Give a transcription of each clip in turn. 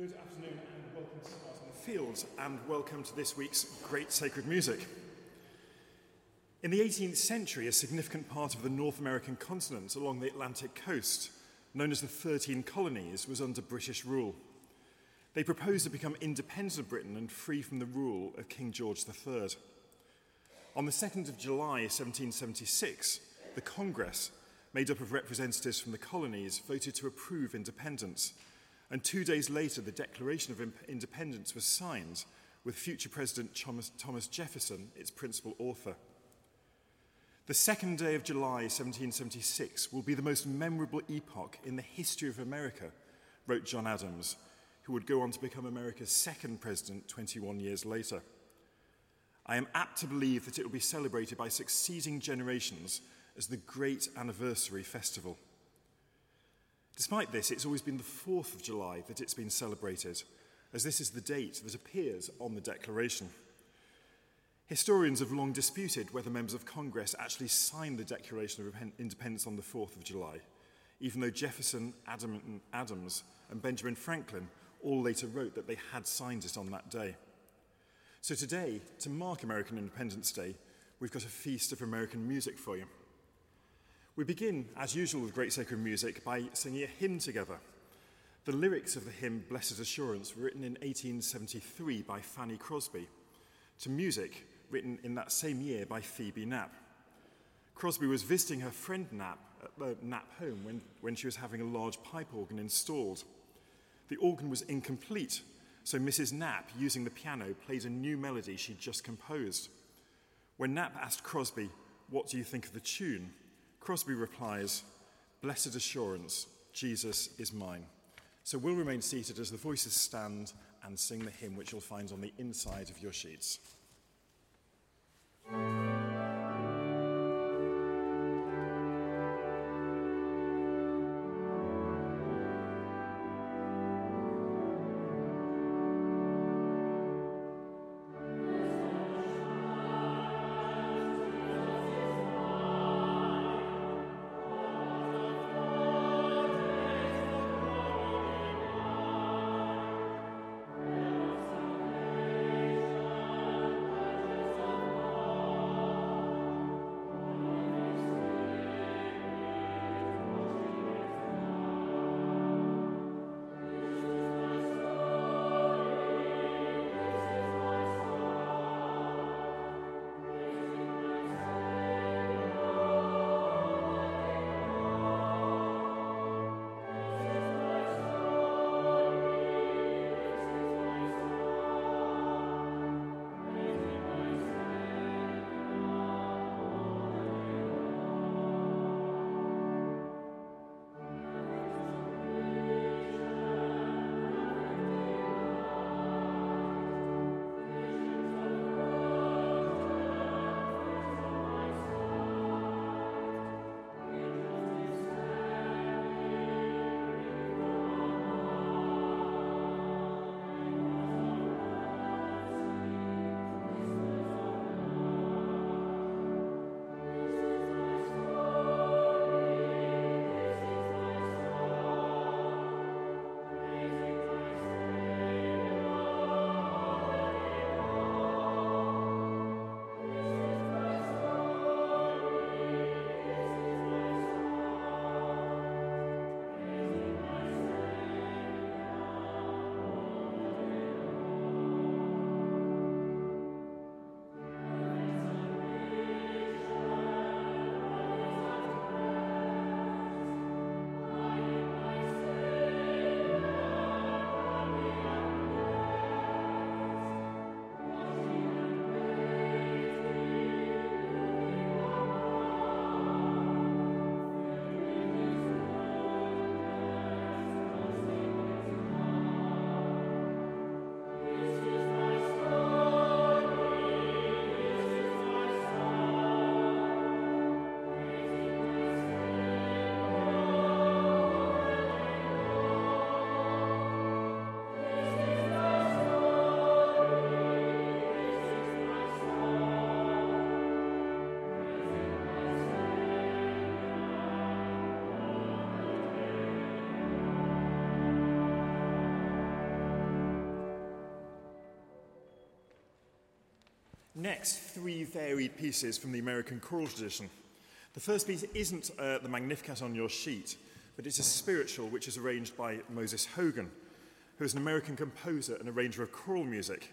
Good afternoon and welcome to Out on the Fields and welcome to this week's Great Sacred Music. In the 18th century, a significant part of the North American continent along the Atlantic coast, known as the Thirteen Colonies, was under British rule. They proposed to become independent of Britain and free from the rule of King George III. On the 2nd of July 1776, the Congress, made up of representatives from the colonies, voted to approve independence and two days later, the Declaration of Independence was signed with future President Thomas, Jefferson, its principal author. The second day of July 1776 will be the most memorable epoch in the history of America, wrote John Adams, who would go on to become America's second president 21 years later. I am apt to believe that it will be celebrated by succeeding generations as the great anniversary festival. Despite this, it's always been the 4th of July that it's been celebrated, as this is the date that appears on the Declaration. Historians have long disputed whether members of Congress actually signed the Declaration of Independence on the 4th of July, even though Jefferson, Adam, Adams, and Benjamin Franklin all later wrote that they had signed it on that day. So today, to mark American Independence Day, we've got a feast of American music for you. We begin, as usual, with great sacred music by singing a hymn together. The lyrics of the hymn Blessed Assurance were written in 1873 by Fanny Crosby, to music written in that same year by Phoebe Knapp. Crosby was visiting her friend Knapp at the Knapp home when, when she was having a large pipe organ installed. The organ was incomplete, so Mrs. Knapp, using the piano, played a new melody she'd just composed. When Knapp asked Crosby, What do you think of the tune? Crosby replies, Blessed assurance, Jesus is mine. So we'll remain seated as the voices stand and sing the hymn which you'll find on the inside of your sheets. Next, three varied pieces from the American choral tradition. The first piece isn't uh, the Magnificat on your sheet, but it's a spiritual which is arranged by Moses Hogan, who is an American composer and arranger of choral music.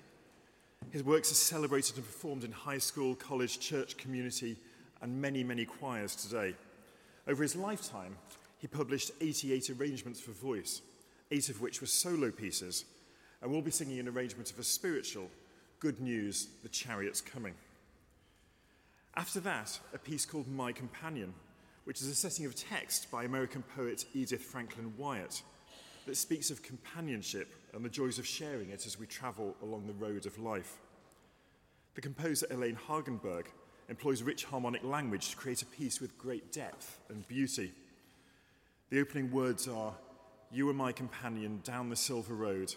His works are celebrated and performed in high school, college, church, community, and many, many choirs today. Over his lifetime, he published 88 arrangements for voice, eight of which were solo pieces, and we'll be singing an arrangement of a spiritual, Good News, the Chariot's Coming. After that, a piece called My Companion, which is a setting of text by American poet Edith Franklin Wyatt that speaks of companionship and the joys of sharing it as we travel along the road of life. The composer Elaine Hagenberg employs rich harmonic language to create a piece with great depth and beauty. The opening words are You are my companion down the silver road,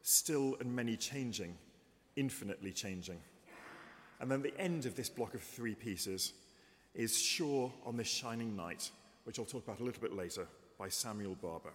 still and many changing, infinitely changing. And then the end of this block of three pieces is Sure on This Shining Night, which I'll talk about a little bit later by Samuel Barber.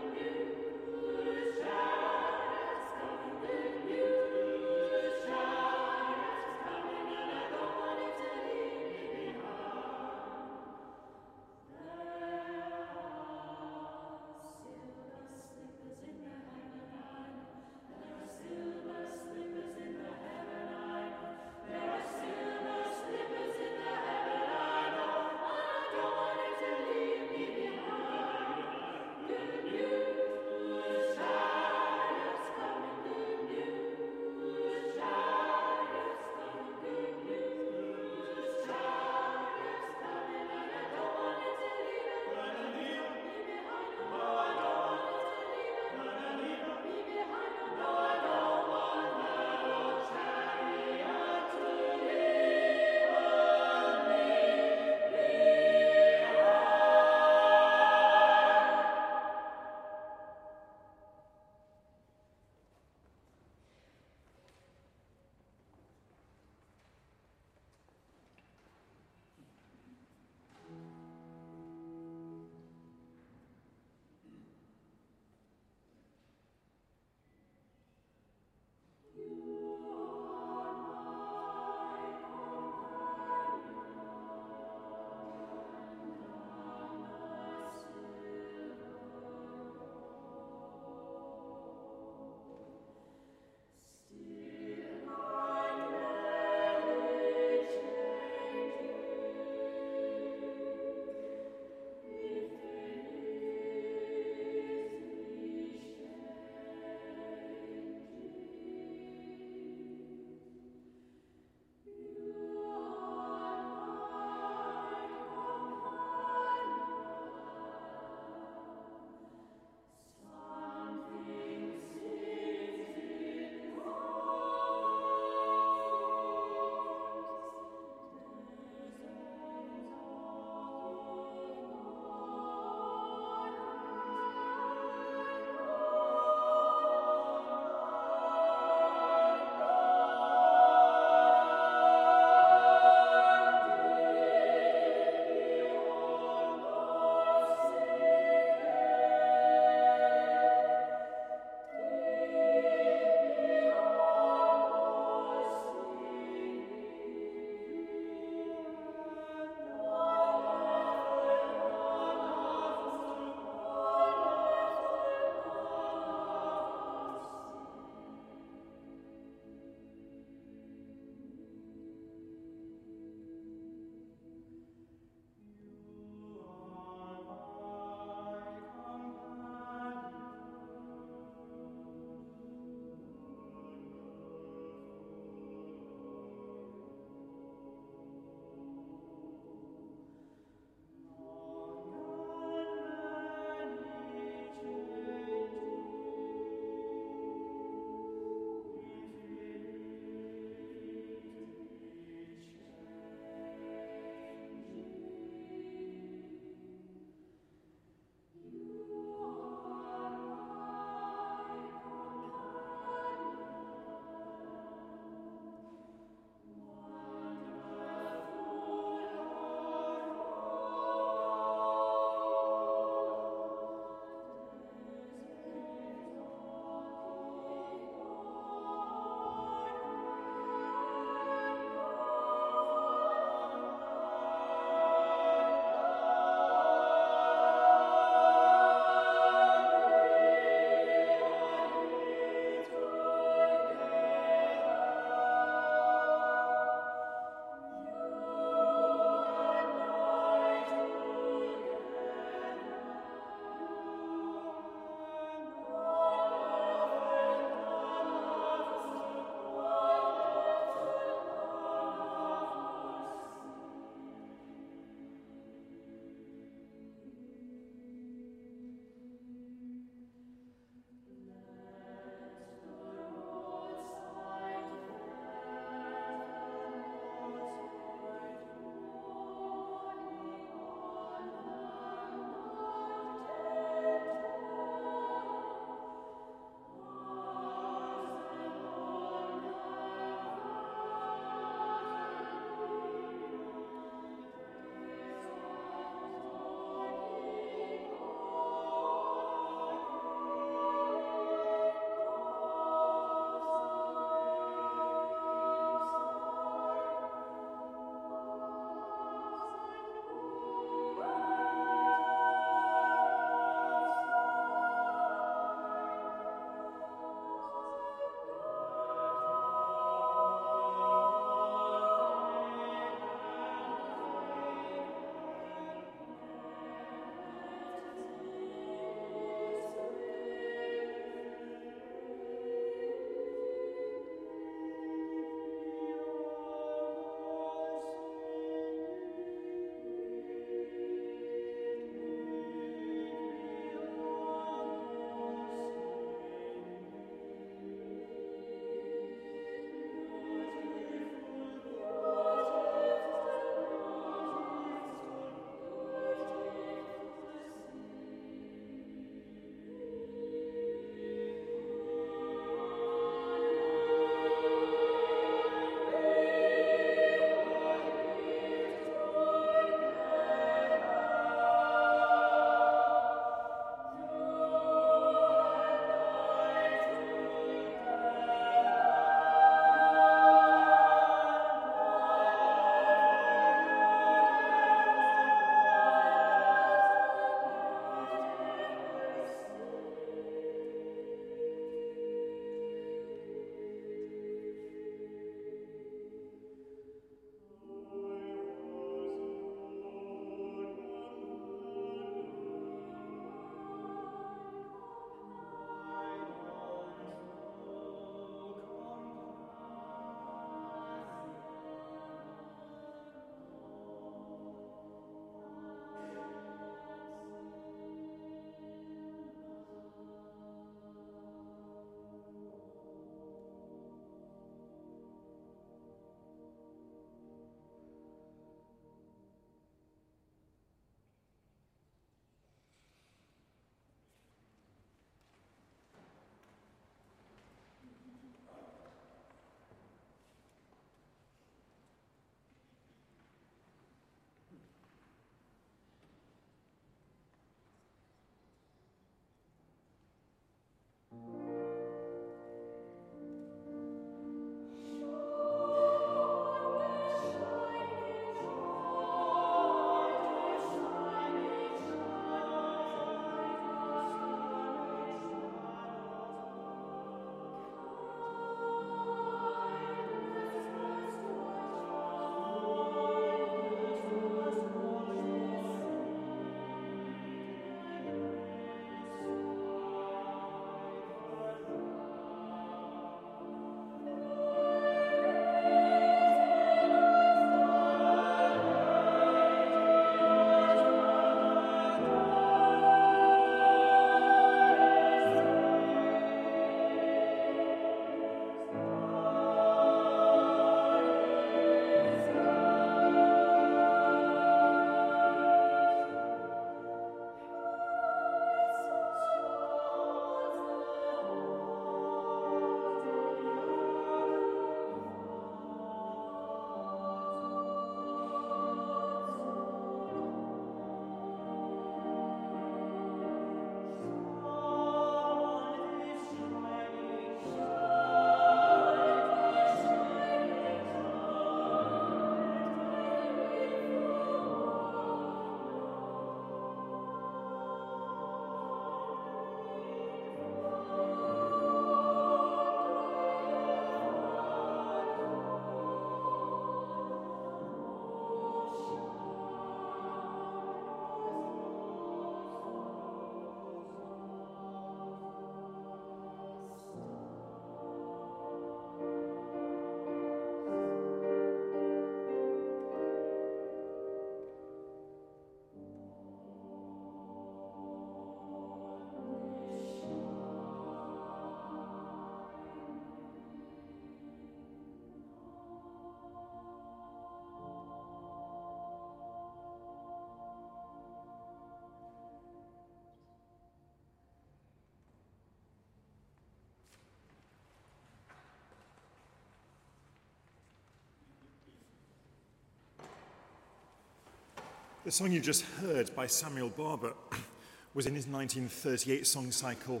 The song you just heard by Samuel Barber was in his 1938 song cycle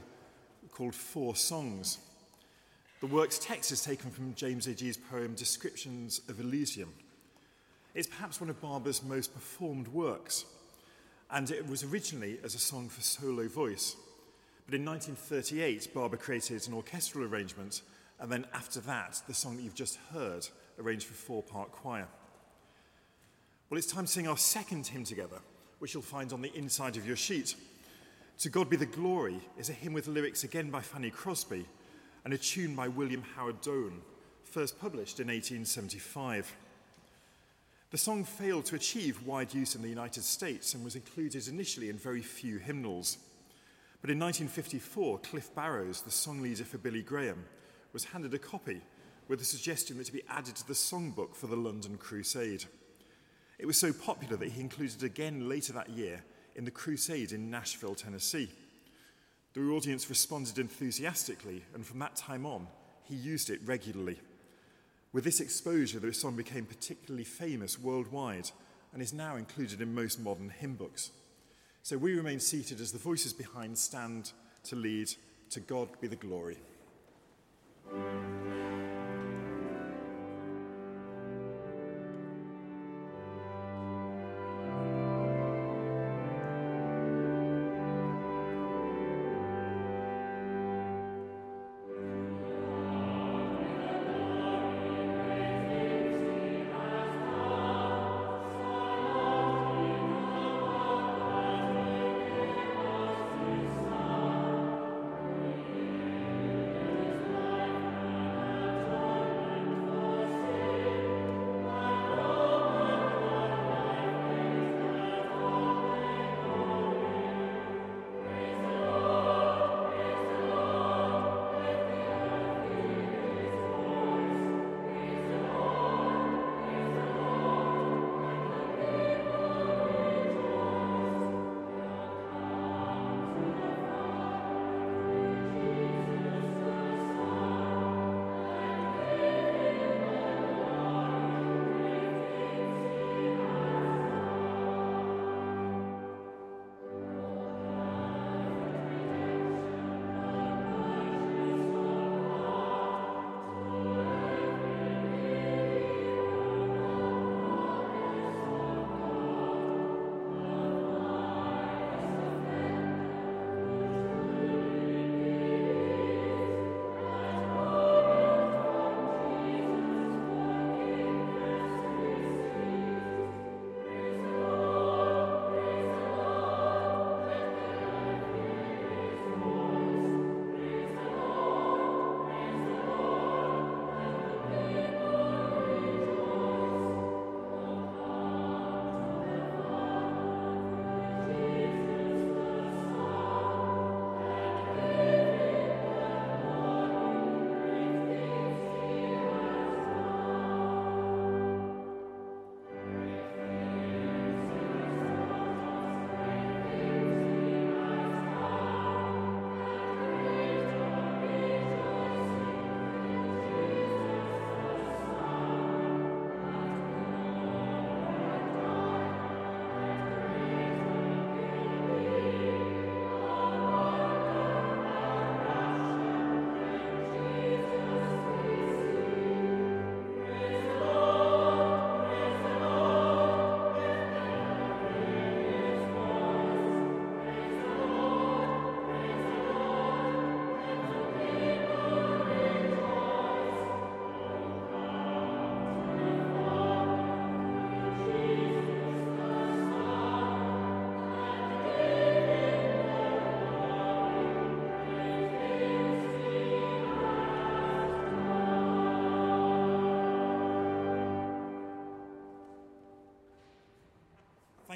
called Four Songs. The work's text is taken from James Agee's poem Descriptions of Elysium. It's perhaps one of Barber's most performed works, and it was originally as a song for solo voice. But in 1938, Barber created an orchestral arrangement, and then after that, the song that you've just heard, arranged for four part choir. Well, it's time to sing our second hymn together, which you'll find on the inside of your sheet. To God Be the Glory is a hymn with lyrics again by Fanny Crosby and a tune by William Howard Doane, first published in 1875. The song failed to achieve wide use in the United States and was included initially in very few hymnals. But in 1954, Cliff Barrows, the song leader for Billy Graham, was handed a copy with the suggestion that it be added to the songbook for the London Crusade. It was so popular that he included it again later that year in the crusade in Nashville, Tennessee. The audience responded enthusiastically, and from that time on, he used it regularly. With this exposure, the song became particularly famous worldwide and is now included in most modern hymn books. So we remain seated as the voices behind stand to lead To God be the glory.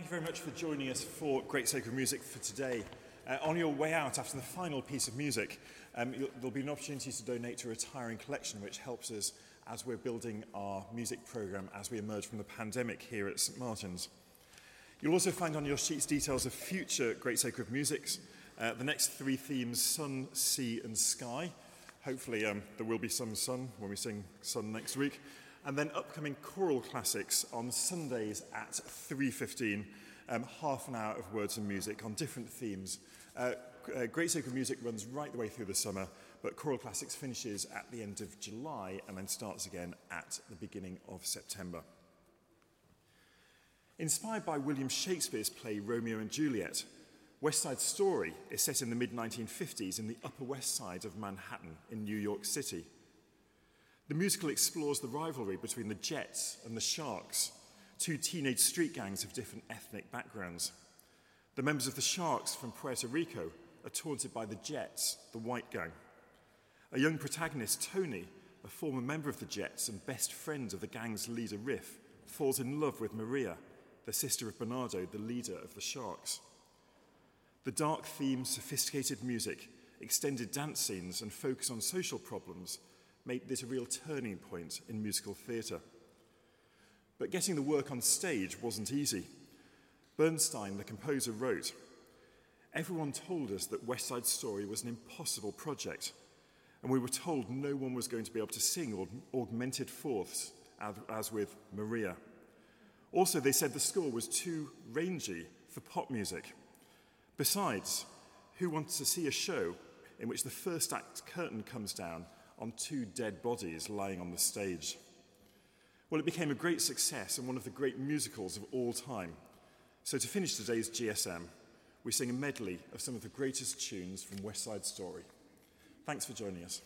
You very much for joining us for Great Sacred Music for today. Uh, on your way out after the final piece of music, um, there'll be an opportunity to donate to a retiring collection, which helps us as we're building our music programme as we emerge from the pandemic here at St Martin's. You'll also find on your sheets details of future Great Sacred Musics. Uh, the next three themes, sun, sea and sky. Hopefully um, there will be some sun when we sing sun next week and then upcoming choral classics on Sundays at 3.15 um, half an hour of words and music on different themes. Uh, uh, Great Sacred Music runs right the way through the summer, but Choral Classics finishes at the end of July and then starts again at the beginning of September. Inspired by William Shakespeare's play Romeo and Juliet, West Side Story is set in the mid 1950s in the Upper West Side of Manhattan in New York City. The musical explores the rivalry between the Jets and the Sharks, two teenage street gangs of different ethnic backgrounds. The members of the Sharks from Puerto Rico are taunted by the Jets, the white gang. A young protagonist, Tony, a former member of the Jets and best friend of the gang's leader, Riff, falls in love with Maria, the sister of Bernardo, the leader of the Sharks. The dark theme, sophisticated music, extended dance scenes, and focus on social problems made this a real turning point in musical theatre. But getting the work on stage wasn't easy. Bernstein, the composer, wrote Everyone told us that West Side Story was an impossible project, and we were told no one was going to be able to sing augmented fourths as with Maria. Also, they said the score was too rangy for pop music. Besides, who wants to see a show in which the first act curtain comes down on two dead bodies lying on the stage? Well, it became a great success and one of the great musicals of all time. So, to finish today's GSM, we sing a medley of some of the greatest tunes from West Side Story. Thanks for joining us.